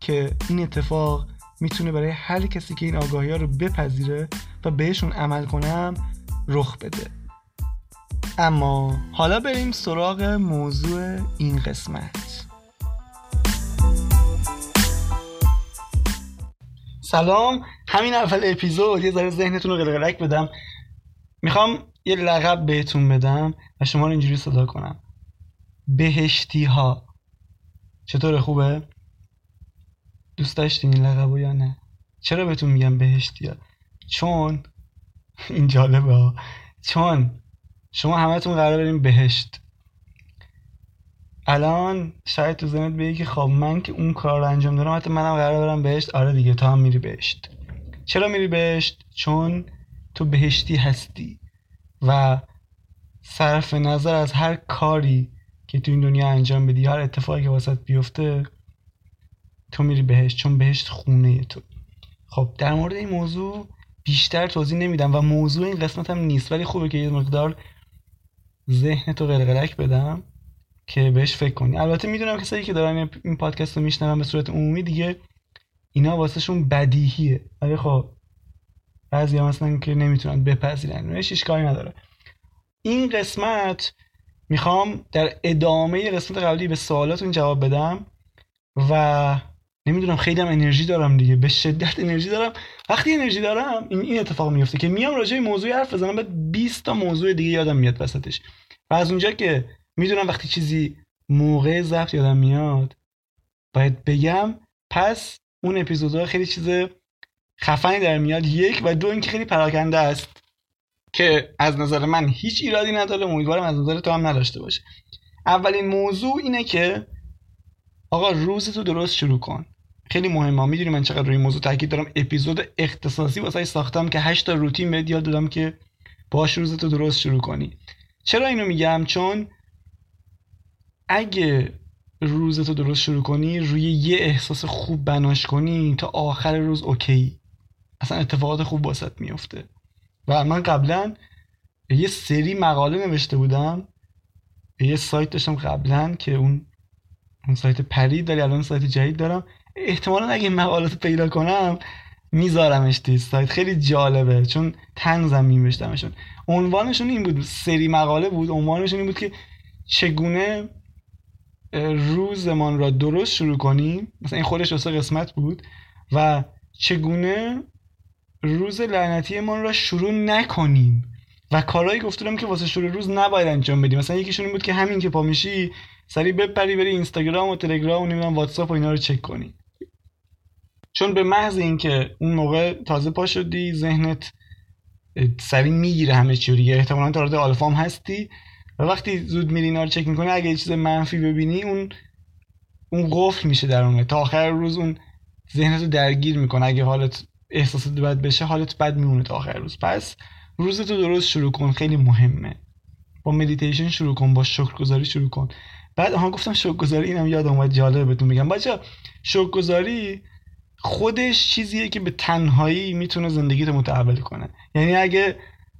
که این اتفاق می‌تونه برای هر کسی که این آگاهی ها رو بپذیره و بهشون عمل کنم رخ بده. اما حالا بریم سراغ موضوع این قسمت. سلام. همین اول اپیزود یه ذره ذهنتون رو قلقلک بدم. می‌خوام یه لقب بهتون بدم و شما رو اینجوری صدا کنم. بهشتی ها چطور خوبه؟ دوست داشتین این لقب یا نه؟ چرا بهتون میگم بهشتی ها؟ چون این جالبه چون شما همتون قرار بریم بهشت. الان شاید تو ذهنت بگی که خب من که اون کار رو انجام دارم حتی منم قرار برم بهشت. آره دیگه تا هم میری بهشت. چرا میری بهشت؟ چون تو بهشتی هستی و صرف نظر از هر کاری که تو این دنیا انجام بدی هر اتفاقی که واسط بیفته تو میری بهشت چون بهشت خونه تو. خب در مورد این موضوع بیشتر توضیح نمیدم و موضوع این قسمت هم نیست ولی خوبه که یه مقدار ذهن تو قلقلک بدم که بهش فکر کنی. البته می‌دونم کسایی که دارن این پادکست رو میشنون به صورت عمومی دیگه اینا واسه شون بدیهیه. ولی خب بعضی هم هستن که نمی‌تونن بپذیرن. نوش اشکالی نداره. این قسمت می‌خوام در ادامه قسمت قبلی به سوالاتون جواب بدم و نمی‌دونم خیلی هم انرژی دارم دیگه به شدت انرژی دارم. وقتی انرژی دارم این, این اتفاق میفته که میام راجع به موضوع حرف بزنم بعد 20 تا موضوع دیگه یادم میاد وسطش. و از اونجا که می‌دونم وقتی چیزی موقع ضبط یادم میاد باید بگم پس اون اپیزودها خیلی چیز خفنی در میاد. یک و دو اینکه خیلی پراکنده است که از نظر من هیچ ایرادی نداره. امیدوارم از نظر تو هم نداشته باشه. اولین موضوع اینه که آقا روز تو درست شروع کن. خیلی مهمه. می‌دونی من چقدر روی موضوع تاکید دارم؟ اپیزود اختصاصی واسه ساختم که 8 تا روتین بهت یاد دادم که باش روز تو درست شروع کنی. چرا اینو میگم؟ چون اگه روز تو درست شروع کنی روی یه احساس خوب بناش کنی تا آخر روز اوکی. اصلا اتفاقات خوب واسط میفته و من قبلا یه سری مقاله نوشته بودم. یه سایت داشتم قبلا که اون اون سایت پرید ولی الان سایت جدید دارم. احتمالا اگه مقالات پیدا کنم میذارمش توی سایت. خیلی جالبه چون تنزم میمشتمشون عنوانشون این بود سری مقاله بود عنوانشون این بود که چگونه روزمان را درست شروع کنیم. مثلا این خودش واسه قسمت بود. و چگونه روز لعنتیمان را شروع نکنیم. و کارهایی گفتم که واسه شروع روز نباید انجام بدیم. مثلا یکیشون این بود که همین که پا میشی سریع بپری بری اینستاگرام و تلگرام و نمی‌دونم واتساپ و اینا رو چک کنی. چون به محض اینکه اون موقع تازه پا شدی ذهنت سریع می‌گیره همه دیگه. احتمالاً وارد آلفام هستی. و وقتی زود میری اینا رو چک می‌کنی اگه چیز منفی ببینی اون اون قفل میشه در اون تا آخر روز اون ذهنتو درگیر می‌کنه. اگه حالت احساسات بد بشه حالت بد میمونه تا آخر روز. پس روزتو درست شروع کن. خیلی مهمه. با مدیتیشن شروع کن. با شکرگزاری شروع کن. بعد ها گفتم شکرگزاری اینم یاد اومد جالبه بهتون میگم بچا شکرگزاری خودش چیزیه که به تنهایی می‌تونه زندگیت متحول کنه. یعنی اگه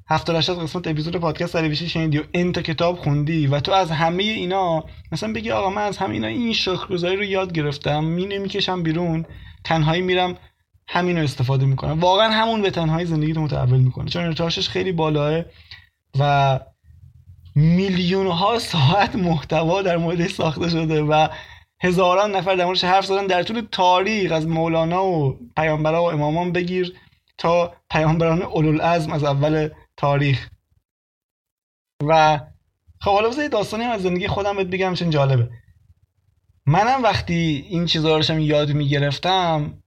70 80 قسمت اپیزود پادکست سری بشه شنیدی و انت کتاب خوندی و تو از همه اینا مثلا بگی آقا من از همه اینا این شکرگزاری رو یاد گرفتم می می‌کشم بیرون تنهایی میرم همین رو استفاده می‌کنم. واقعا همون به تنهایی زندگی رو متحول می‌کنه. چون ارتعاشش خیلی بالاه و میلیون ها ساعت محتوا در مورد ساخته شده و هزاران نفر در موردش حرف زدن در طول تاریخ از مولانا و پیامبرا و امامان بگیر تا پیامبران اولوالعزم از اول تاریخ. و خب حالا بذار داستانی از زندگی خودم بهت بگم چون جالبه. منم وقتی این چیزا رو یاد می‌گرفتم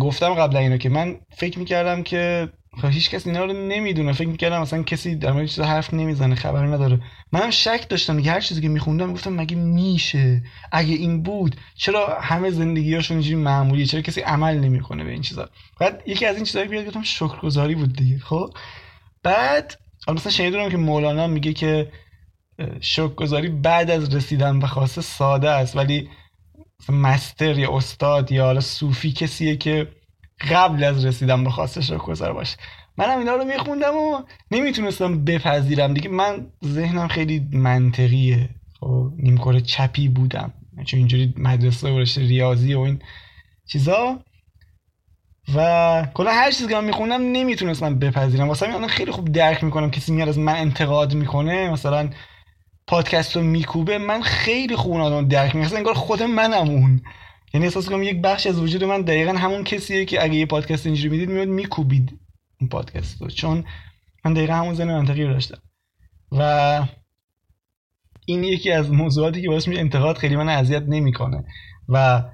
گفتم قبل اینو که من فکر می‌کردم که خب هیچ کس اینا رو نمی‌دونه. فکر می‌کردم مثلا کسی در مورد چیزا حرف نمی‌زنه خبر نداره. منم شک داشتم دیگه هر چیزی که میخوندم گفتم مگه میشه؟ اگه این بود چرا همه زندگیاشون اینجوری معمولیه؟ چرا کسی عمل نمی‌کنه به این چیزا؟ بعد یکی از این چیزایی بیاد گفتم شکرگزاری بود دیگه خب؟ بعد مثلا شنیدم که مولانا میگه که شکرگزاری بعد از رسیدن به خواسته ساده است ولی مستر یا استاد یا حالا صوفی کسیه که قبل از رسیدن به خواسته شکرگزار باشه منم اینا رو میخوندم و نمی‌تونستم بپذیرم دیگه. من ذهنم خیلی منطقیه. خب نیمکره چپی بودم. چون اینجوری مدرسه و ریاضی و این چیزا. و کلا هر چیزی که من می‌خونم نمی‌تونستم بپذیرم. واسه همین خیلی خوب درک می‌کنم کسی میاد از من انتقاد می‌کنه. مثلا پادکست رو میکوبه. من خیلی خوب اون درک می‌کنم. انگار خود منم اون یعنی احساس کنم یک بخش از وجود من دقیقا همون کسیه که اگه یه پادکست اینجوری می‌دید میاد میکوبید این پادکست رو. چون من دقیقا همون زن منطقی رو داشتم. و این یکی از موضوعاتی که باعث میشه انتقاد خیلی من اذیت نمی‌کنه و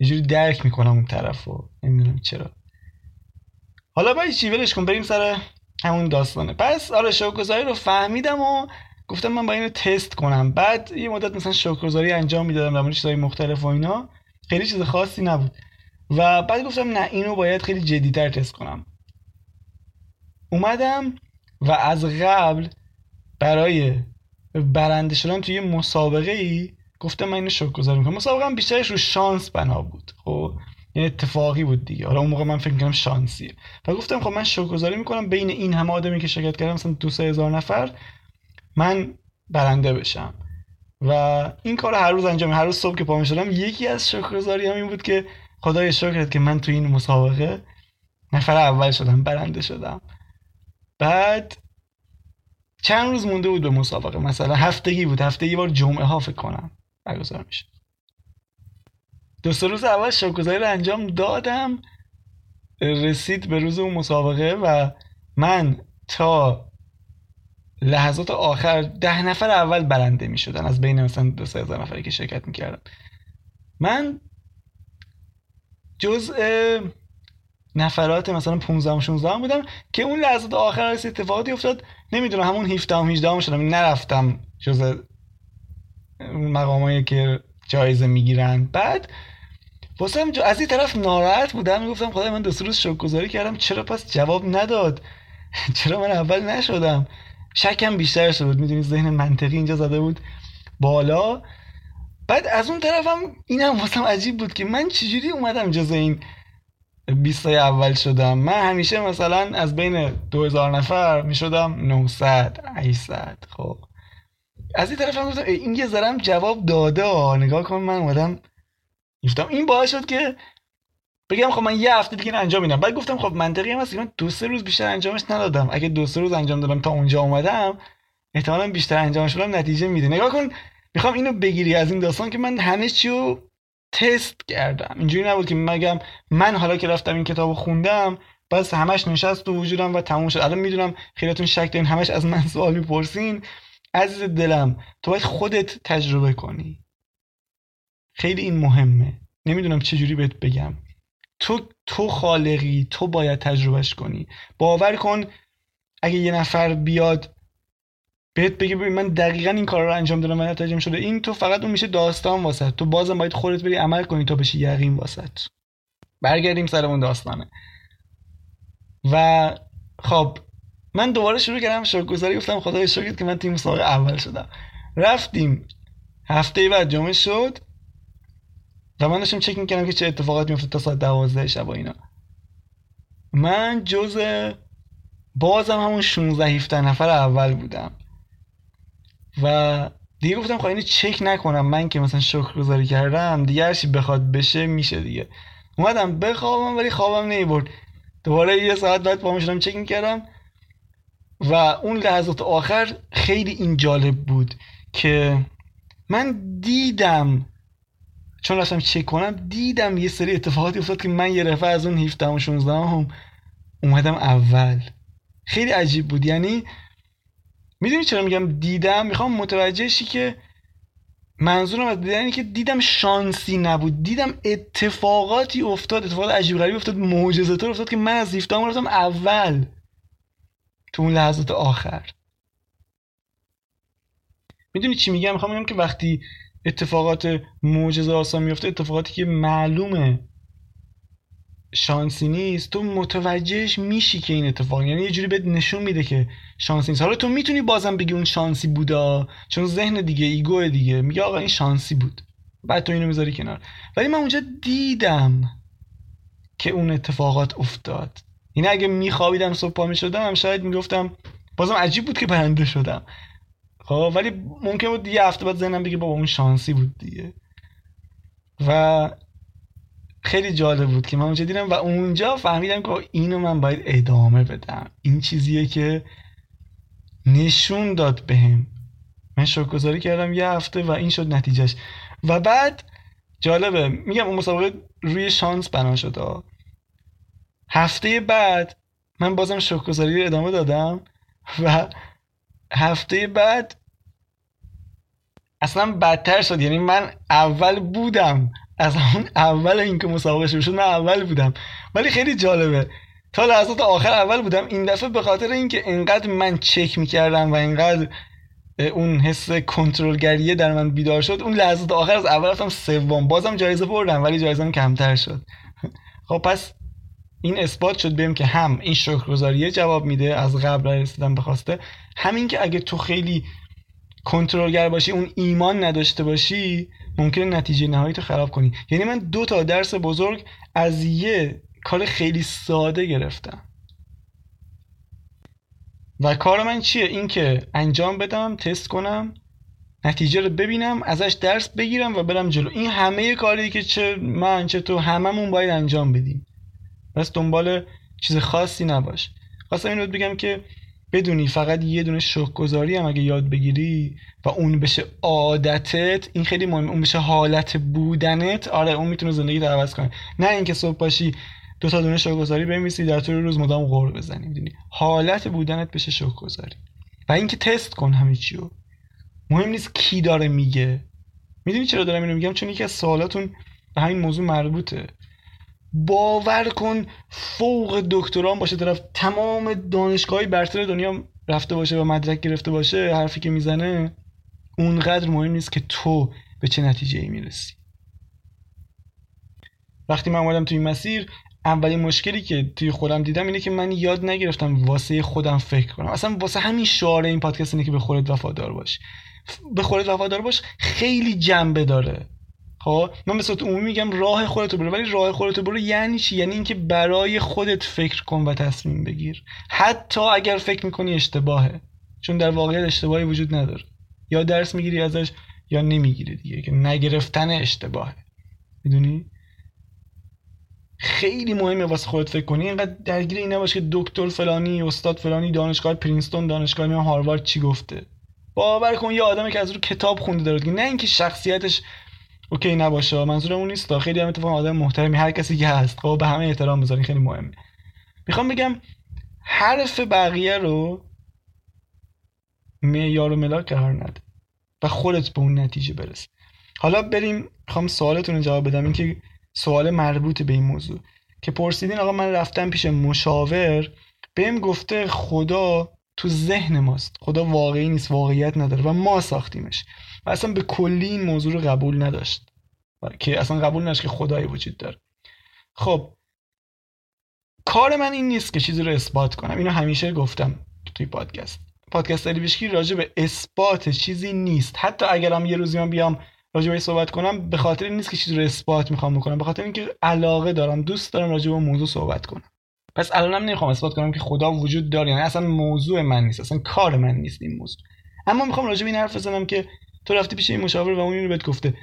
یه درک می‌کنم اون طرف رو. نمی‌دونم چرا. حالا باید چی؟ ولش کن بریم سر همون داستانه. پس آره شوکگذاری رو فهمیدم و گفتم من با اینو تست کنم. بعد یه مدت مثلا شوکگذاری انجام می‌دادم در مورد چیزهای مختلف و اینا. خیلی چیز خاصی نبود. و بعد گفتم نه اینو باید خیلی جدیتر تست کنم. اومدم و از قبل برای برنده شدن توی مسابقه ای گفتم من اینو شکر گذاری می‌کنم. مسابقه هم بیشترش رو شانس بنا بود. خب یعنی اتفاقی بود دیگه. حالا اون موقع من فکر می‌کنم شانسیه. و گفتم خب من شکر گذاری می‌کنم بین این همه آدمی که شرکت کردم مثلا دو سه هزار نفر من برنده بشم. و این کار هر روز انجام هر روز صبح که پا شدم یکی از شکرگزاری هم این بود که خدای شکرت که من تو این مسابقه نفر اول شدم برنده شدم. بعد چند روز مونده بود به مسابقه مثلا هفتگی بود هفته یه بار جمعه ها فکر کنم برگزار میشه دو سه روز اول شکرگزاری رو انجام دادم رسید به روز اون مسابقه و من تا لحظات آخر ده نفر اول برنده می شدن از بین مثلا دو سه هزار نفری که شرکت می‌کردن. من جزء نفرات مثلا 15 و 16 بودم که اون لحظات آخر از اتفاقاتی افتاد. نمی‌دونم همون 17 و 18 شدم. نرفتم جزء مقامایی که جایزه می‌گیرن. بعد واسه از این طرف ناراحت بودم. می‌گفتم خدای من دو روز شکر کردم. چرا پس جواب نداد؟ چرا من اول نشدم؟ شکم بیشتر شده بود می‌دونی ذهن منطقی اینجا زده بود. بالا. بعد از اون طرفم اینم واسم عجیب بود که من چجوری اومدم جز این 20 اول شدم. من همیشه مثلا از بین 2000 نفر می‌شدم 900 800 خب. از این طرف هم گفتم این یه ذرم جواب داده. نگاه کن من اومدم گفتم این باعث شد که بگم خب من یه هفته دیگه انجام میدم. بعد گفتم خب منطقی هم هست من دو سه روز بیشتر انجامش ندادم. اگه دو سه روز انجام دادم تا اونجا اومدم احتمالا بیشتر انجام شدم نتیجه میده نگاه کن می‌خوام اینو بگیری از این داستان که من همه چی رو تست کردم. اینجوری نبود که مگم من حالا که رفتم این کتاب خوندم بس همش نشست تو وجودم و تموم شد. الان می‌دونم خیلیتون شک دارین همش از من سوال می‌پرسین عزیز دلم تو باید خودت تجربه کنی. خیلی این مهمه. نمی‌دونم چجوری بهت بگم. تو تو خالقی تو باید تجربهش کنی. باور کن اگه یه نفر بیاد بهت بگه ببین من دقیقا این کار رو انجام دادم و نتیجه شده. این تو فقط اون میشه داستان واسه تو. بازم باید خودت بری عمل کنی تا بشی یقین واسه برگردیم سر اون داستانه. و خب من دوباره شروع کردم شکرگزاری گفتم خدای شکرت که من تیم مسابقه اول شدم. رفتیم. هفته بعد جمعه شد. و من داشتم چک می‌کردم که چه اتفاقاتی میفته تا ساعت دوازده شب و اینا. من جز بازم همون 16 17 نفر اول بودم. و دیگه گفتم خب اینو چک نکنم من که مثلا شکرگزاری کردم دیگه هرچی بخواد بشه میشه دیگه. اومدم بخوابم ولی خوابم نمی‌برد. دوباره یه ساعت بعد پا شدم چک می‌کردم. و اون لحظات آخر خیلی این جالب بود که من دیدم چون رفتم چک کنم دیدم یه سری اتفاقاتی افتاد که من یه رفعه از اون 17 و 16 هم اومدم اول. خیلی عجیب بود. یعنی می‌دونی چرا میگم دیدم؟ می‌خوام متوجه شی که منظورم از دیدن که دیدم شانسی نبود. دیدم اتفاقاتی افتاد اتفاقات عجیب غریبی افتاد معجزه‌طور افتاد که من از لیفتام رفتم اول تو اون لحظات آخر. می‌دونی چی میگم؟ می‌خوام بگم که وقتی اتفاقات معجزه آسان میفته اتفاقاتی که معلومه شانسی نیست. تو متوجهش میشی که این اتفاق یعنی یه جوری بهت نشون میده که شانسی نیست. حالا تو می‌تونی بازم بگی اون شانسی بودا؟ چون ذهن دیگه ایگو دیگه. میگه آقا این شانسی بود. بعد تو اینو می‌ذاری کنار. ولی من اونجا دیدم که اون اتفاقات افتاد. یعنی اگه میخوابیدم صبح پا می‌شدم شاید می‌گفتم بازم عجیب بود که برنده شدم. خب ولی ممکن بود یه هفته بعد ذهنم بگه بابا اون شانسی بود دیگه. و خیلی جالب بود که من اونجا دیدم و اونجا فهمیدم که اینو من باید ادامه بدم. این چیزیه که نشون داد بهم. من شکرگزاری کردم یه هفته و این شد نتیجهش. و بعد جالبه میگم اون مسابقه روی شانس بنا شده هفته بعد من بازم شکرگزاری ادامه دادم و هفته بعد اصلا بدتر شد. یعنی من اول بودم. از همون اول اینکه مسابقه شروع شد من اول بودم. ولی خیلی جالبه. تا لحظات آخر اول بودم. این دفعه به خاطر اینکه انقدر من چک می‌کردم و انقدر اون حس کنترلگریه در من بیدار شد اون لحظات آخر از اول رفتم سوم. بازم جایزه بردم ولی جایزه کمتر شد. خب پس این اثبات شد. بهم که هم این شکرگزاریه جواب میده از قبل رسیدم بخواسته همین که اگه تو خیلی کنترلگر باشی اون ایمان نداشته باشی ممکنه نتیجه نهایی تو خراب کنی. یعنی من دو تا درس بزرگ از یه کار خیلی ساده گرفتم. و کار من چیه؟ این که انجام بدم تست کنم نتیجه رو ببینم ازش درس بگیرم و برم جلو. این همه کاری که چه من چه تو هممون باید انجام بدیم. بس دنبال چیز خاصی نباش. خواستم این بگم که بدونی فقط یه دونه گذاری هم اگه یاد بگیری و اون بشه عادتت این خیلی مهمه. اون بشه حالت بودنت آره اون می‌تونه زندگی رو عوض کنه. نه اینکه صبح باشی دو تا دونه گذاری بنویسی در طول روز مدام غور بزنی می‌دونی؟ حالت بودنت بشه گذاری و اینکه تست کن همه چیو مهم نیست کی داره میگه. می‌دونی چرا دارم اینو میگم؟ چون یکی از سوالاتون به همین موضوع مربوطه. باور کن فوق دکتران باشه طرف تمام دانشگاهی برتر دنیا رفته باشه و مدرک گرفته باشه حرفی که می‌زنه اونقدر مهم نیست که تو به چه نتیجه ای می‌رسی. وقتی من اومدم توی این مسیر اولین مشکلی که توی خودم دیدم اینه که من یاد نگرفتم واسه خودم فکر کنم. اصلا واسه همین شعار این پادکست اینه که به خودت وفادار باش. به خودت وفادار باش خیلی جنبه داره. خب من به عمومی میگم راه خودت برو. ولی راه خودت برو یعنی چی؟ یعنی اینکه برای خودت فکر کن و تصمیم بگیر. حتی اگر فکر می‌کنی اشتباهه. چون در واقعیت اشتباهی وجود نداره. یا درس می‌گیری ازش یا نمی‌گیری دیگه. که نگرفتن اشتباهه. می‌دونی؟ خیلی مهمه واسه خودت فکر کنی. اینقدر درگیر این نباش که دکتر فلانی استاد فلانی دانشگاه پرینستون دانشگاه هاروارد چی گفته؟ باور کن یه آدمی که از رو کتاب خونده داره. نه اینکه شخصیتش اوکی نباشه منظورم اون نیست. خیلی هم اتفاقا آدم محترمی هر کسی که هست. خب به همه احترام بذاری خیلی مهمه. می‌خوام بگم حرف بقیه رو معیار و ملاک قرار نده و خودت به اون نتیجه برس حالا بریم می‌خوام سوالتون رو جواب بدم. اینکه سوال مربوط به این موضوع. که پرسیدین آقا من رفتم پیش مشاور. بهم گفته خدا تو ذهن ماست. خدا واقعی نیست واقعیت نداره و ما ساختیمش. و اصلا به کلی این موضوع رو قبول نداشت. که اصلا قبول نداشت که خدایی وجود داره. خب کار من این نیست که چیزی رو اثبات کنم. اینو همیشه گفتم توی پادکست. پادکست علی راجع به اثبات چیزی نیست. حتی اگرم یه روزی من بیام راجع به صحبت کنم به خاطر این نیست که چیزی رو اثبات می‌خوام بکنم. به خاطر اینکه علاقه دارم دوست دارم راجع به موضوع صحبت کنم. پس الانم نمی‌خوام اثبات کنم که خدا وجود داره یعنی اصلا موضوع من نیست اصلا کار من نیست این موضوع. اما می‌خوام راجع به این حرف بزنم که تو رفتی پیش این مشاور و اون اینو بهت گفته.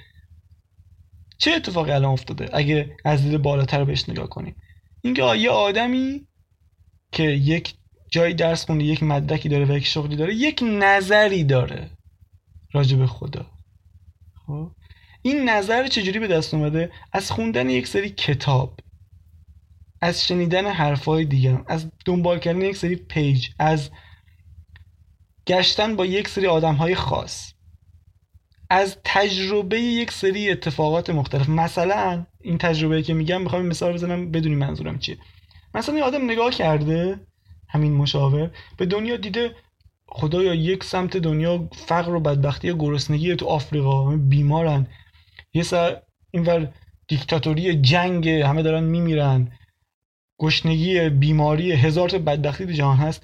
چه اتفاقی الان افتاده اگه از دید بالاتر بهش نگاه کنیم؟ اینکه یه آدمی که یک جایی درس خونده یک مدرکی داره و یک شغلی داره یک نظری داره راجع به خدا. خب؟ این نظر چجوری به دست اومده؟ از خوندن یک سری کتاب. از شنیدن حرفای دیگه از دنبال کردن یک سری پیج از گشتن با یک سری آدم های خاص از تجربه یک سری اتفاقات مختلف. مثلا این تجربه که میگم می‌خوام مثال بزنم بدونی منظورم چیه. مثلا یه آدم نگاه کرده همین مشاور به دنیا دیده خدایا یک سمت دنیا فقر و بدبختی و گرسنگی تو آفریقا بیمارن. یه سر اینور دیکتاتوری جنگ همه دارن میمیرن. گشنگی بیماری هزار تا بدبختی جهان هست.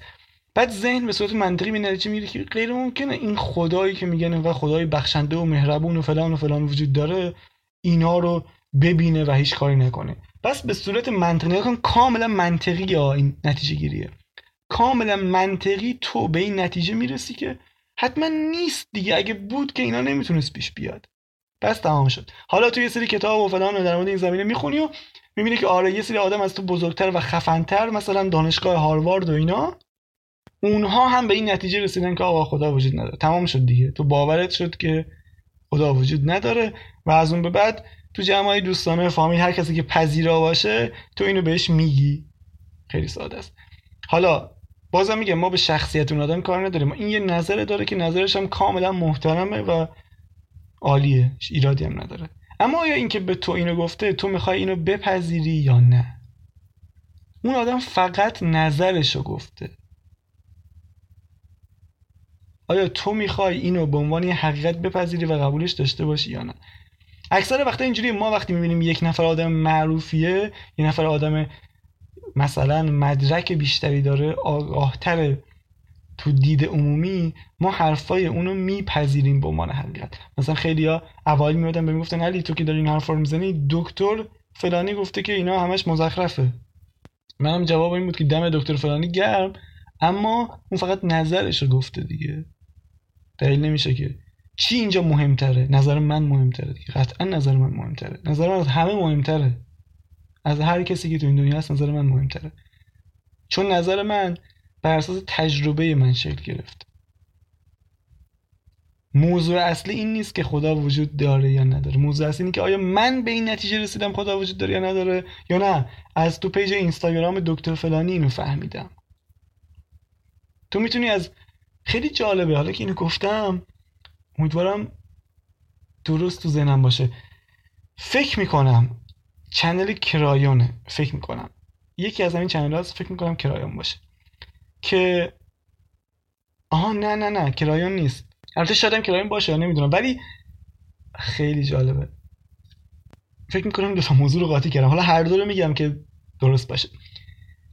بعد ذهن به صورت منطقی به نتیجه میره که غیر ممکنه. این خدایی که میگن اینقدر خدای بخشنده و مهربون و فلان و فلان وجود داره اینا رو ببینه و هیچ کاری نکنه. پس به صورت منطقی کن کاملا منطقی ها این نتیجه گیریه. کاملا منطقی تو به این نتیجه می‌رسی که حتما نیست دیگه. اگه بود که اینا نمی‌تونست پیش بیاد. بس تمام شد. حالا تو یه سری کتاب و فلان و در مورد این زمینه می‌خونی و می‌بینی که آره یه سری آدم از تو بزرگتر و خفنتر مثلا دانشگاه هاروارد و اینا اونها هم به این نتیجه رسیدن که آقا خدا وجود نداره. تمام شد دیگه. تو باورت شد که خدا وجود نداره و از اون به بعد تو جمعای دوستانه فامیل هر کسی که پذیرا باشه تو اینو بهش میگی. خیلی ساده است. حالا بازم میگم ما به شخصیت اون آدم کار نداریم. این یه نظره داره که نظرش هم کاملا محترمه و عالیه. ایرادی هم نداره. اما آیا اینکه به تو اینو گفته تو می‌خوای اینو بپذیری یا نه؟ اون آدم فقط نظرشو گفته. آیا تو می‌خوای اینو به عنوان یه حقیقت بپذیری و قبولش داشته باشی یا نه؟ اکثر وقتا اینجوری ما وقتی می‌بینیم یک نفر آدم معروفیه یه نفر آدم مثلا مدرک بیشتری داره آگاهتر تو دید عمومی ما حرفای اونو میپذیریم به عنوان حقیقت. مثلا خیلیا اوایل میادن به می‌گفتن علی تو که داری این حرفا رو می‌زنی؟ دکتر فلانی گفته که اینا همش مزخرفه. منم جواب این بود که دم دکتر فلانی گرم اما اون فقط نظرش رو گفته دیگه. دلیل نمیشه که چی اینجا مهمتره؟ نظر من مهمتره دیگه. قطعا نظر من مهمتره. نظر من از همه مهمتره. از هر کسی که تو این دنیا هست نظر من مهمتره. چون نظر من بر اساس تجربه من شکل گرفت. موضوع اصلی این نیست که خدا وجود داره یا نداره. موضوع اصلی اینه که آیا من به این نتیجه رسیدم خدا وجود داره یا نداره یا نه. از تو page اینستاگرام دکتر فلانی اینو فهمیدم. تو می‌تونی از خیلی جالبه. حالا که اینو گفتم امیدوارم درست تو ذهنم باشه. فکر می‌کنم channel کرایونه فکر می‌کنم. یکی از این channel هاست فکر می‌کنم کرایون باشه. که آها نه نه نه کرایون نیست. البته شاید کرایون باشه نمی‌دونم. ولی خیلی جالبه. فکر می‌کنم دو تا موضوع رو قاطی کردم. حالا هر دو رو میگم که درست باشه.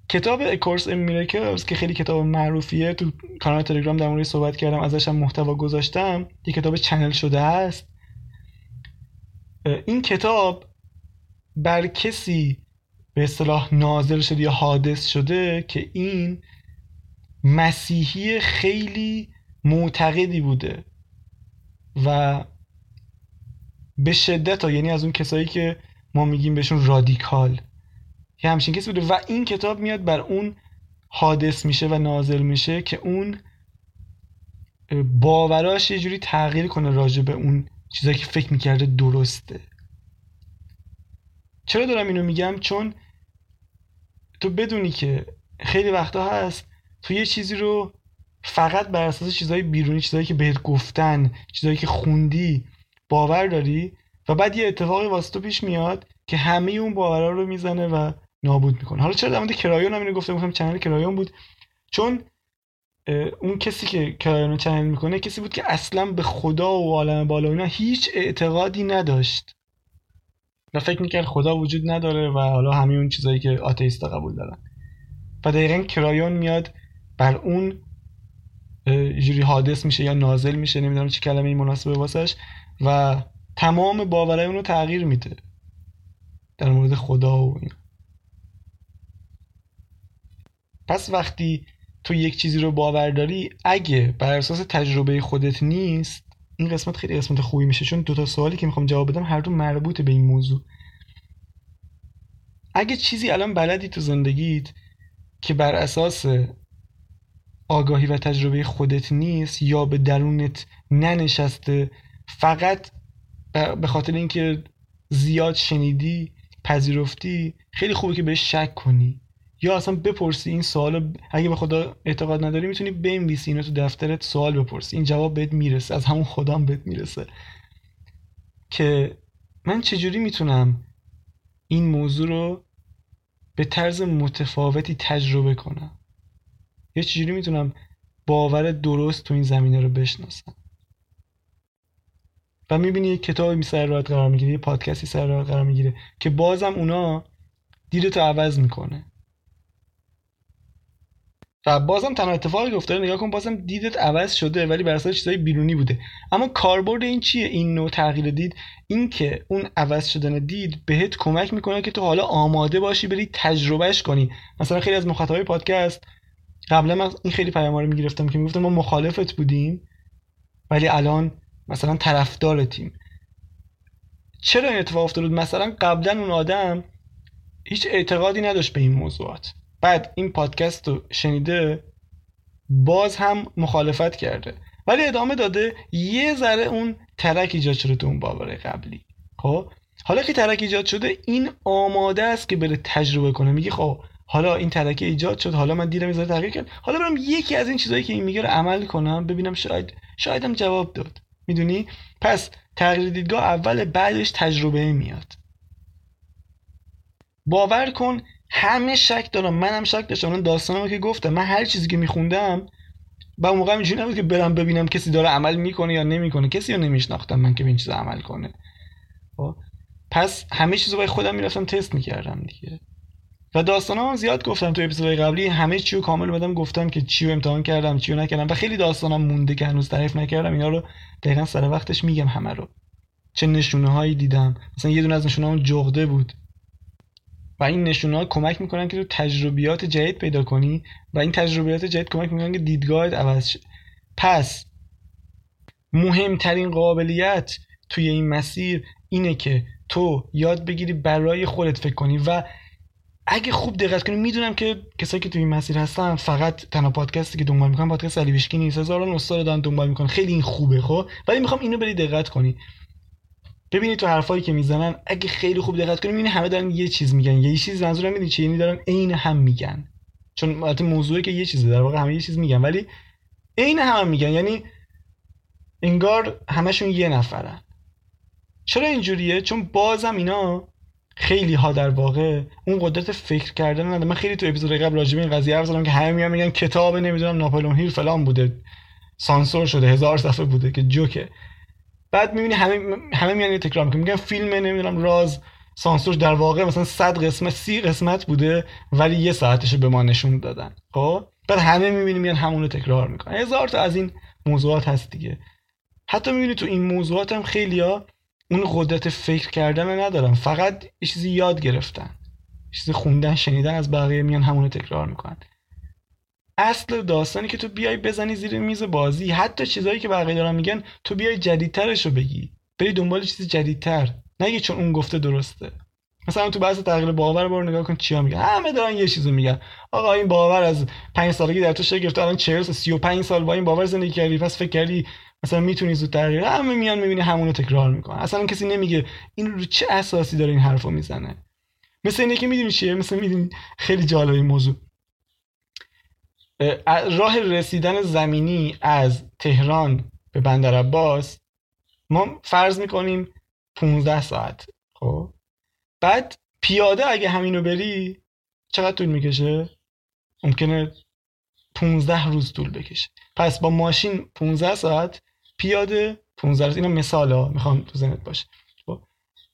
کتاب کورس میرکلز که خیلی کتاب معروفیه تو کانال تلگرام در موردش صحبت کردم ازش هم محتوا گذاشتم. یه کتاب چنل شده است. این کتاب بر کسی به اصطلاح نازل شده یا حادث شده که این مسیحی خیلی معتقدی بوده و به شدت ها یعنی از اون کسایی که ما میگیم بهشون رادیکال یه همچین کسی بوده. و این کتاب میاد بر اون حادث میشه و نازل میشه که اون باوراش یه جوری تغییر کنه راجع به اون چیزایی که فکر می‌کرده درسته. چرا دارم اینو میگم؟ چون تو بدونی که خیلی وقتا هست تو یه چیزی رو فقط بر اساس چیزهای بیرونی چیزهایی که بهت گفتن چیزهایی که خوندی باور داری؟ و بعد یه اتفاقی واسه تو پیش میاد که همه اون باورا رو می‌زنه و نابود می‌کنه. حالا چرا در مورد کرایون هم اینو گفتم؟ گفتم channel کرایون بود. چون اون کسی که کرایون channel می‌کنه کسی بود که اصلا به خدا و عالم بالا اینا هیچ اعتقادی نداشت. و فکر می‌کرد خدا وجود نداره و حالا همه اون چیزایی که آتیستا قبول دارن. و دقیقا کرایون میاد بر اون جوری حادث میشه یا نازل میشه نمی‌دونم چه کلمه این مناسبه واسش و تمام باورای اون رو تغییر میده. در مورد خدا و این پس وقتی تو یک چیزی رو باور داری اگه بر اساس تجربه خودت نیست این قسمت خیلی قسمت خوبی میشه چون دو تا سوالی که می‌خوام جواب بدم هر دو مربوط به این موضوع. اگه چیزی الان بلدی تو زندگیت که بر اساس آگاهی و تجربه خودت نیست یا به درونت ننشسته فقط به خاطر اینکه زیاد شنیدی پذیرفتی خیلی خوبه که بهش شک کنی. یا اصلا بپرسی این سوال اگه به خدا اعتقاد نداری می‌تونی بنویسی اینو تو دفترت سوال بپرسی. این جواب بهت می‌رسه از همون خدام بهت می‌رسه. که من چجوری می‌تونم این موضوع رو به طرز متفاوتی تجربه کنم؟ یا چجوری می‌تونم باور درست تو این زمینه رو بشناسم. و می‌بینی یک کتابی سر راحت قرار می‌گیره یه پادکستی سر راحت قرار می‌گیره که بازم اونا دیدتو عوض می‌کنه. و بازم تنها اتفاقی افتاده نگاه کن بازم دیدت عوض شده ولی بر اساس چیزای بیرونی بوده. اما کاربرد این چیه؟ این نوع تغییر دید این که اون عوض شدن دید بهت کمک می‌کنه که تو حالا آماده باشی بری تجربهش کنی. مثلا خیلی از مخاطبای پادکست قبلا من این خیلی پیام رو می‌گرفتم که می‌گفتم ما مخالفت بودیم ولی الان مثلا طرفدار تیم چرا این اتفاق افتاد؟ مثلا قبلا اون آدم هیچ اعتقادی نداشت به این موضوعات. بعد این پادکست رو شنیده باز هم مخالفت کرده. ولی ادامه داده یه ذره اون ترک ایجاد شده تو اون باور قبلی. خب؟ حالا که ترک ایجاد شده این آماده است که بره تجربه کنه. میگه خب حالا این ترک ایجاد شد حالا من دیدم یه تغییر کرد. حالا برم یکی از این چیزایی که این میگه رو عمل کنم ببینم شاید شایدم جواب داد. می‌دونی؟ پس تغییر دیدگاه اول بعدش تجربه میاد. باور کن همه شک دارم. منم شک داشتم. اون داستانمو که گفتم. من هر چیزی که میخوندم با موقع اینجوری نبود که برم ببینم کسی داره عمل می‌کنه یا نمی‌کنه. کسی رو نمیشناختم من که به این چیز عمل کنه. خب؟ پس همه چیزو باید خودم می‌رفتم تست می‌کردم دیگه. و داستان هم زیاد گفتم تو اپیزودهای قبلی. همه چی رو کامل بدم گفتم که چی رو امتحان کردم چی رو نکردم. و خیلی داستانم مونده که هنوز تعریف نکردم. اینا رو دقیقا سر وقتش میگم همه رو. چه نشونه هایی دیدم. مثلا یه دونه از نشونه اون جغده بود. و این نشونه ها کمک می‌کنن که تو تجربیات جدید پیدا کنی و این تجربیات جدید کمک می‌کنن که دیدگاهت عوض شه. پس مهمترین قابلیت توی این مسیر اینه که تو یاد بگیری برای خودت فکر کنی و اگه خوب دقت کنی می‌دونم که کسایی که توی این مسیر هستن فقط تنها پادکستی که دنبال می‌کنن پادکست علی بشکی نیست. هزاران استاد دارن دنبال می‌کنن. خیلی این خوبه خب؟ ولی می‌خوام اینو بری دقت کنی. ببینید تو حرفایی که می‌زنن اگه خیلی خوب دقت کنیم این همه دارن یه چیز میگن. یه چیز منظورم می‌دونی چی یعنی دارن عین هم میگن. چون البته موضوعی که یه چیزه در واقع همه یه چیز میگن. ولی عین هم, هم میگن. یعنی انگار همشون یه نفرن. چرا اینجوریه؟ چون بازم اینا خیلی ها در واقع اون قدرت فکر کردن نداره. من خیلی تو اپیزود قبل راجع به این قضیه حرف زدم که همه میگن میگن کتاب نمی‌دونم ناپلئون هیل فلان بوده. سانسور شده هزار صفحه بوده که جوکه. بعد می‌بینی همه همه میان تکرار می‌کنن. میگن فیلم نمی‌دونم راز سانسور در واقع مثلا 100 قسمت 30 قسمت بوده ولی یه ساعتشو به ما نشون دادن. خب؟ بعد همه می‌بینی میان همونو تکرار می‌کنن. هزار تا از این موضوعات هست دیگه. حتی می‌بینی تو این موضوعات هم خیلیا اون قدرت فکر کردن ندارن فقط یه چیزی یاد گرفتن. چیزی خوندن شنیدن از بقیه میان همونو تکرار می‌کنن. اصل داستانی که تو بیای بزنی زیر میز بازی حتی چیزایی که بقیه دارن میگن تو بیای جدیدترش رو بگی. بری دنبال چیز جدیدتر. نگی چون اون گفته درسته. مثلا تو بحث تغییر باور برو نگاه کن چیا میگن. همه دارن یه چیزو میگن. آقا این باور از 5 سالگی در تو شکل گرفته. الان 40 35 سال با این باور زندگی کردی. پس فکر کردی مثلا می‌تونی زود تغییر همه میان می‌بینی همونو تکرار می‌کنن. اصلا کسی نمیگه این رو چه اساسی داره این حرفو می‌زنه. مثل اینه که می‌دونی چیه؟ مثل می‌دونی خیلی جالب این موضوع. راه رسیدن زمینی از تهران به بندر عباس ما فرض می‌کنیم 15 ساعت. خب؟ بعد پیاده اگه همینو بری چقدر طول می‌کشه؟ ممکنه 15 روز طول بکشه. پس با ماشین 15 ساعت پیاده 15 روز. اینا مثال ها می‌خوام تو ذهنت باشه. خب.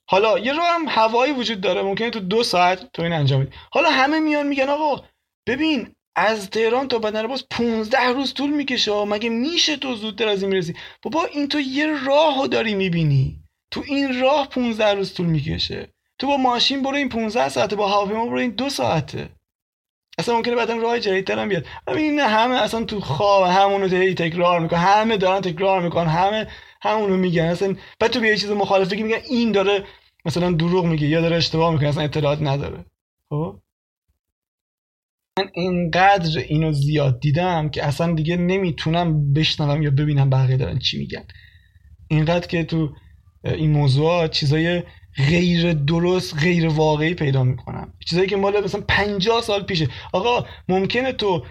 حالا یه راه هم هوایی وجود داره. ممکنه تو دو ساعت تو این انجام بدی. حالا همه میان میگن آقا ببین از تهران تا بندرعباس 15 روز طول می‌کشه. مگه میشه تو زودتر از این می‌رسی؟ بابا این تو یه راهو داری می‌بینی. تو این راه 15 روز طول می‌کشه. تو با ماشین برو این 15 ساعته با هواپیما برو این دو ساعته. اصلا ممکنه بعدا راه جدیدتر هم بیاد. ببین همه اصلا تو خواب همونو هی تکرار می‌کنن. همه دارن تکرار می‌کنن. همه همونو میگن. اصلا بعد تو یه چیز مخالفه که میگن این داره مثلا دروغ میگه یا داره اشتباه می‌کنه اصلا اطلاعات نداره. خب؟ من اینقدر اینو زیاد دیدم که اصلا دیگه نمی‌تونم بشنوم یا ببینم بقیه دارن چی میگن. اینقدر که تو این موضوعات چیزای غیر درست غیر واقعی پیدا می‌کنم. چیزایی که مال مثلا 50 سال پیشه. آقا ممکنه تو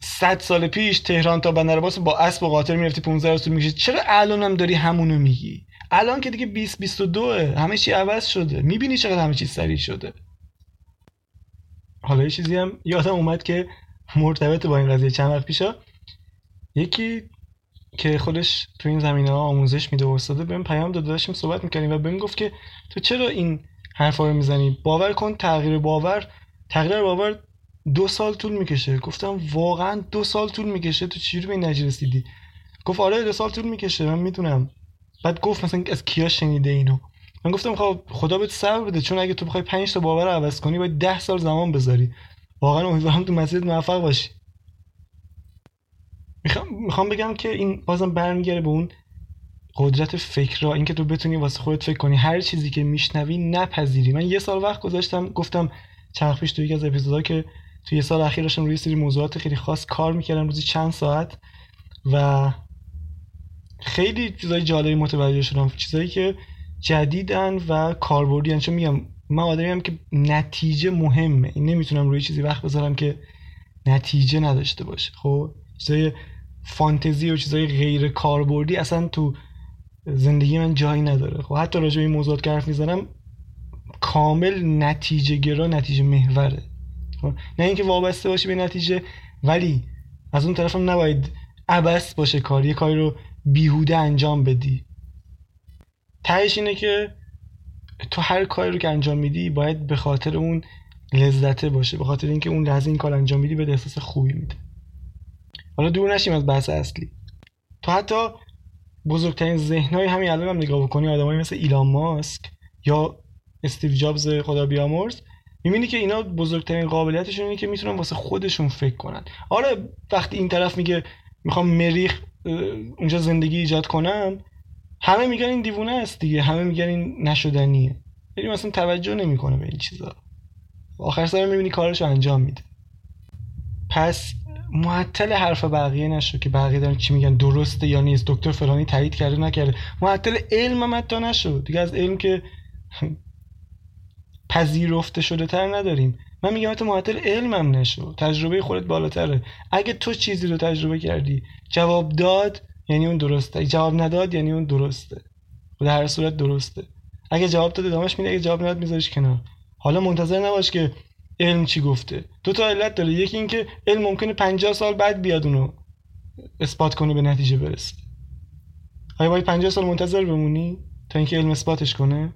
100 سال پیش تهران تا بندرعباس با اسب و قاطر می‌رفتی 15 روز میشه چرا الانم داری همونو میگی؟ الان که دیگه 20 22 همه چی عوض شده. می‌بینی چقدر همه چی سریع شده. حالا یه چیزی هم یادم اومد که مرتبط با این قضیه چند وقت پیشا یکی که خودش تو این زمینه ها آموزش میده و استاده بهم پیام داد داشتیم صحبت می‌کردیم و بهم گفت که تو چرا این حرفا رو می‌زنی؟ باور کن تغییر باور تغییر باور دو سال طول می‌کشه. گفتم واقعا دو سال طول می‌کشه؟ تو چجوری به رسیدی؟ گفت آره دو سال طول می‌کشه من می‌دونم. بعد گفت مثلا از کیا شنیده اینو؟ من گفتم خب خدا بهت صبر بده چون اگه تو بخوای 5 تا باور رو عوض کنی باید 10 سال زمان بذاری. واقعا امیدوارم تو مسیر موفق باشی. می‌خوام می‌خوام بگم که این بازم برمیگره به اون قدرت فکر را اینکه تو بتونی واسه خودت فکر کنی. هر چیزی که میشنوی نپذیری. من یه سال وقت گذاشتم گفتم چند پیش تو یکی از اپیزودها که تو یه سال اخیر داشتم روی سری موضوعات خیلی خاص کار می‌کردم روزی چند ساعت. و خیلی چیزای جالبی متوجه شدم. چیزایی که جدیدن و کاربردی. چون میگم من آدمی که نتیجه مهمه. این نمی‌تونم روی چیزی وقت بذارم که نتیجه نداشته باشه. خب چیزای فانتزی و چیزای غیر کاربردی اصلا تو زندگی من جایی نداره. خب حتی راجع به این موضوعات که حرف می‌زنم کامل نتیجه گرا نتیجه محوره. خب نه اینکه وابسته باشی به نتیجه ولی از اون طرفم نباید عبس باشه کار یه کاری رو بیهوده انجام بدی. تهش اینه که تو هر کاری رو که انجام میدی باید به خاطر اون لذته باشه به خاطر اینکه اون لحظه این کار انجام میدی به احساس خوبی میده. حالا دور نشیم از بحث اصلی. تو حتی بزرگترین ذهنهای همین الان هم نگاه بکنی آدمایی مثل ایلان ماسک یا استیو جابز خدا بیامرز می‌بینی که اینا بزرگترین قابلیتشون اینه که می‌تونن واسه خودشون فکر کنن. آره وقتی این طرف میگه می‌خوام مریخ اونجا زندگی ایجاد کنم همه میگن این دیوونه است دیگه همه میگن این نشدنیه. ولی مثلا توجه نمی‌کنه به این چیزا. آخر سر می‌بینی کارش انجام میده. پس معطل حرف بقیه نشو که بقیه دارن چی میگن درسته یا نیست. دکتر فلانی تایید کرده نکرده. معطل علم هم حتی نشو. دیگه از علم که پذیرفته شده تر نداریم. من میگم حتی معطل علمم نشو. تجربه خودت بالاتره. اگه تو چیزی رو تجربه کردی جواب داد یعنی اون درسته. جواب نداد یعنی اون درسته. و در هر صورت درسته. اگه جواب داد ادامش میده اگه جواب نداد میذاریش کنار. حالا منتظر نباش که علم چی گفته؟ دو تا علت داره. یکی اینکه علم ممکنه 50 سال بعد بیاد اونو اثبات کنه به نتیجه برسه. آیا باید 50 سال منتظر بمونی تا اینکه علم اثباتش کنه؟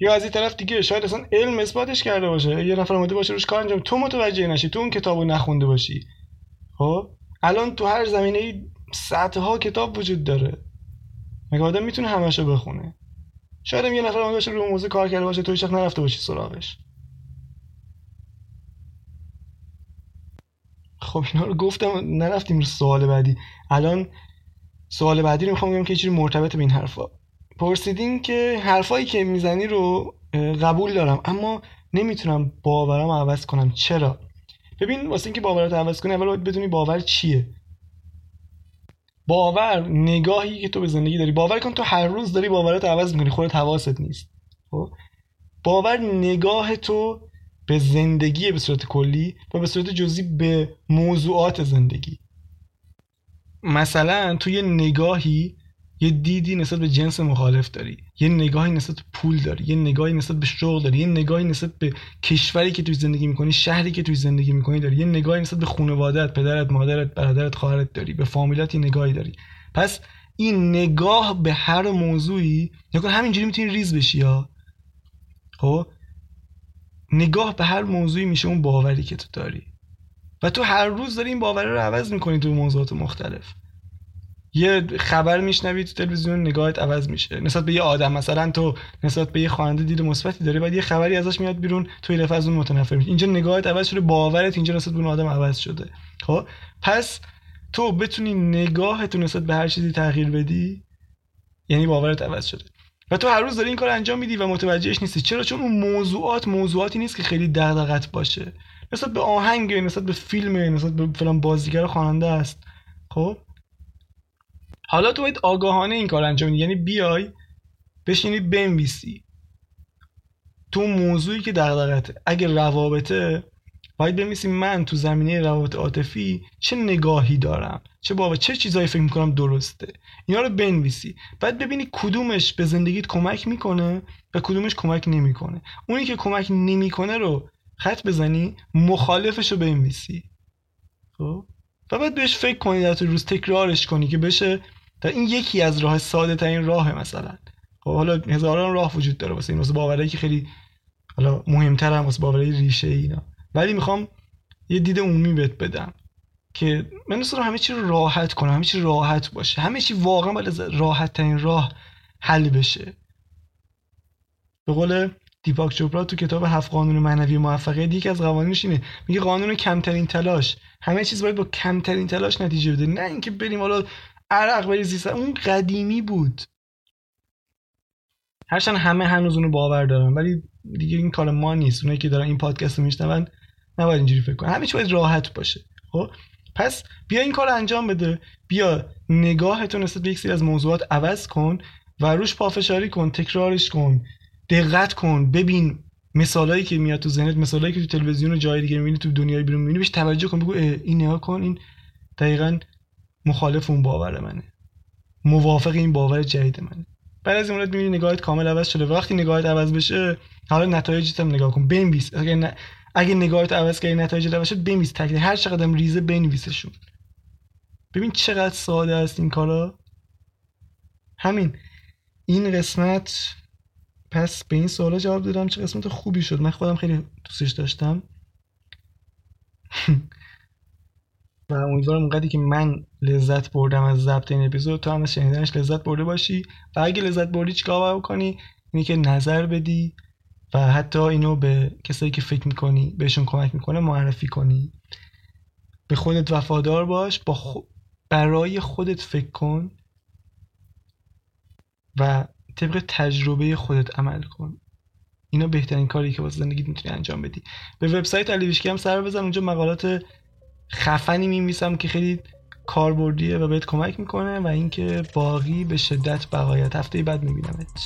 یا از این طرف دیگه شاید اصلا علم اثباتش کرده باشه. یه نفر اومده باشه روش کار انجام تو متوجه نشی تو اون کتابو نخونده باشی. خب؟ الان تو هر زمینه صدها کتاب وجود داره. مگه آدم می‌تونه همشو بخونه؟ شاید یه نفر اومده باشه روی موضوع کار کرده باشه تو هیچ نرفته باشی سراغش. خب اینا رو گفتم نرفتیم رو سوال بعدی. الان سوال بعدی رو می‌خوام بگم که چیزی مرتبط به این حرفا. پرسیدین که حرفایی که می‌زنی رو قبول دارم اما نمی‌تونم باورم عوض کنم. چرا؟ ببین واسه اینکه باورت عوض کنی اول باید بدونی باور چیه. باور نگاهی که تو به زندگی داری. باور کن تو هر روز داری باورت عوض می‌کنی خودت حواست نیست. خب؟ باور نگاه تو به زندگی به صورت کلی و به صورت جزئی به موضوعات زندگی. مثلا تو یه نگاهی یه دیدی نسبت به جنس مخالف داری یه نگاهی نسبت به پول داری یه نگاهی نسبت به شغل داری یه نگاهی نسبت به کشوری که توی زندگی می‌کنی شهری که توی زندگی می‌کنی داری یه نگاهی نسبت به خانوادهت پدرت مادرت برادرت خواهرت داری به فامیلات یه نگاهی داری. پس این نگاه به هر موضوعی نکن همینجوری می‌تونی ریز بشی یا؟ خب؟ نگاه به هر موضوعی میشه اون باوری که تو داری. و تو هر روز داری این باور رو عوض می‌کنی تو موضوعات مختلف. یه خبر میشنوی تو تلویزیون نگاهت عوض میشه. نسبت به یه آدم مثلا تو نسبت به یه خواننده دید مثبتی داری بعد یه خبری ازش میاد بیرون تو یه از اون متنفر میشی اینجا نگاهت عوض شده باورت اینجا نسبت به اون آدم عوض شده. خب؟ پس تو بتونی نگاهت نسبت به هر چیزی تغییر بدی یعنی باورت عوض شده. و تو هر روز داری این کار انجام میدی و متوجهش نیستی. چرا؟ چون اون موضوعات موضوعاتی نیست که خیلی دغدغت باشه. نسبت به آهنگ نسبت به فیلم نسبت به فلان بازیگر خواننده است. خب؟ حالا تو باید آگاهانه این کار انجام بدی. یعنی بیای بشینی بنویسی تو موضوعی که دغدغته اگه روابطه باید بنویسی من تو زمینه روابط عاطفی چه نگاهی دارم؟ چه بابا چه چیزایی فکر می‌کنم درسته؟ اینا رو بنویسی. بعد ببینی کدومش به زندگیت کمک می‌کنه و کدومش کمک نمی‌کنه. اونی که کمک نمی‌کنه رو خط بزنی مخالفش رو بنویسی. خب؟ و بعد بهش فکر کنی در روز تکرارش کنی که بشه در این یکی از راه ساده ترین راه مثلا. خب حالا هزاران راه وجود داره واسه این واسه باورایی که خیلی حالا مهمتر هم واسه باورای ریشه اینا. ولی می‌خوام یه دید عمومی بهت بدم که من دوست همه چی رو راحت کنم همه چی راحت باشه همه چی واقعا باید راحت ترین راه حل بشه. به قول دیپاک چوپرا تو کتاب هفت قانون معنوی موفقیت یکی از قوانینش اینه. میگه قانون کمترین تلاش. همه چیز باید با کمترین تلاش نتیجه بده. نه اینکه بریم حالا عرق بریزی اون قدیمی بود. هرچند همه هنوز اونو باور دارن ولی دیگه این کار ما نیست. اونایی که دارن این پادکست رو میشنون نباید اینجوری فکر کنن همه چی راحت باشه. خب؟ پس بیا این کار انجام بده. بیا نگاهتون نسبت به یک سری از موضوعات عوض کن و روش پافشاری کن تکرارش کن دقت کن. ببین مثالایی که میاد تو ذهنت مثالایی که تو تلویزیون و جای دیگه می‌بینی تو دنیای بیرون می‌بینی بهش توجه کن. بگو این نگاه کن این دقیقا مخالف اون باور منه. موافق این باور جدید منه. بعد از این می‌بینی نگاهت کامل عوض شده. وقتی نگاهت عوض بشه حالا نتایجت هم نگاه کن. بنویس. اگه ن... اگه نگاهت عوض کردی نتایج شد بنویس تکلیف. هر چقدر ریزه بنویسشون. ببین چقدر ساده است این کارا. همین. این قسمت پس به این سوالا جواب دادم چه قسمت خوبی شد. من خودم خیلی دوستش داشتم. و امیدوارم اونقدری که من لذت بردم از ضبط این اپیزود تو هم از شنیدنش لذت برده باشی. و اگه لذت بردی چیکار بکنی؟ اینی که نظر بدی. و حتی اینو به کسایی که فکر می‌کنی بهشون کمک می‌کنه معرفی کنی. به خودت وفادار باش با برای خودت فکر کن و طبق تجربه خودت عمل کن. اینا بهترین کاری که واسه زندگیت می‌تونی انجام بدی. به وبسایت علیویشکی هم سر بزن. اونجا مقالات خفنی میمیسم که خیلی کاربردیه و بهت کمک می‌کنه و اینکه باقی به شدت بقایت. هفته بعد میبینمت.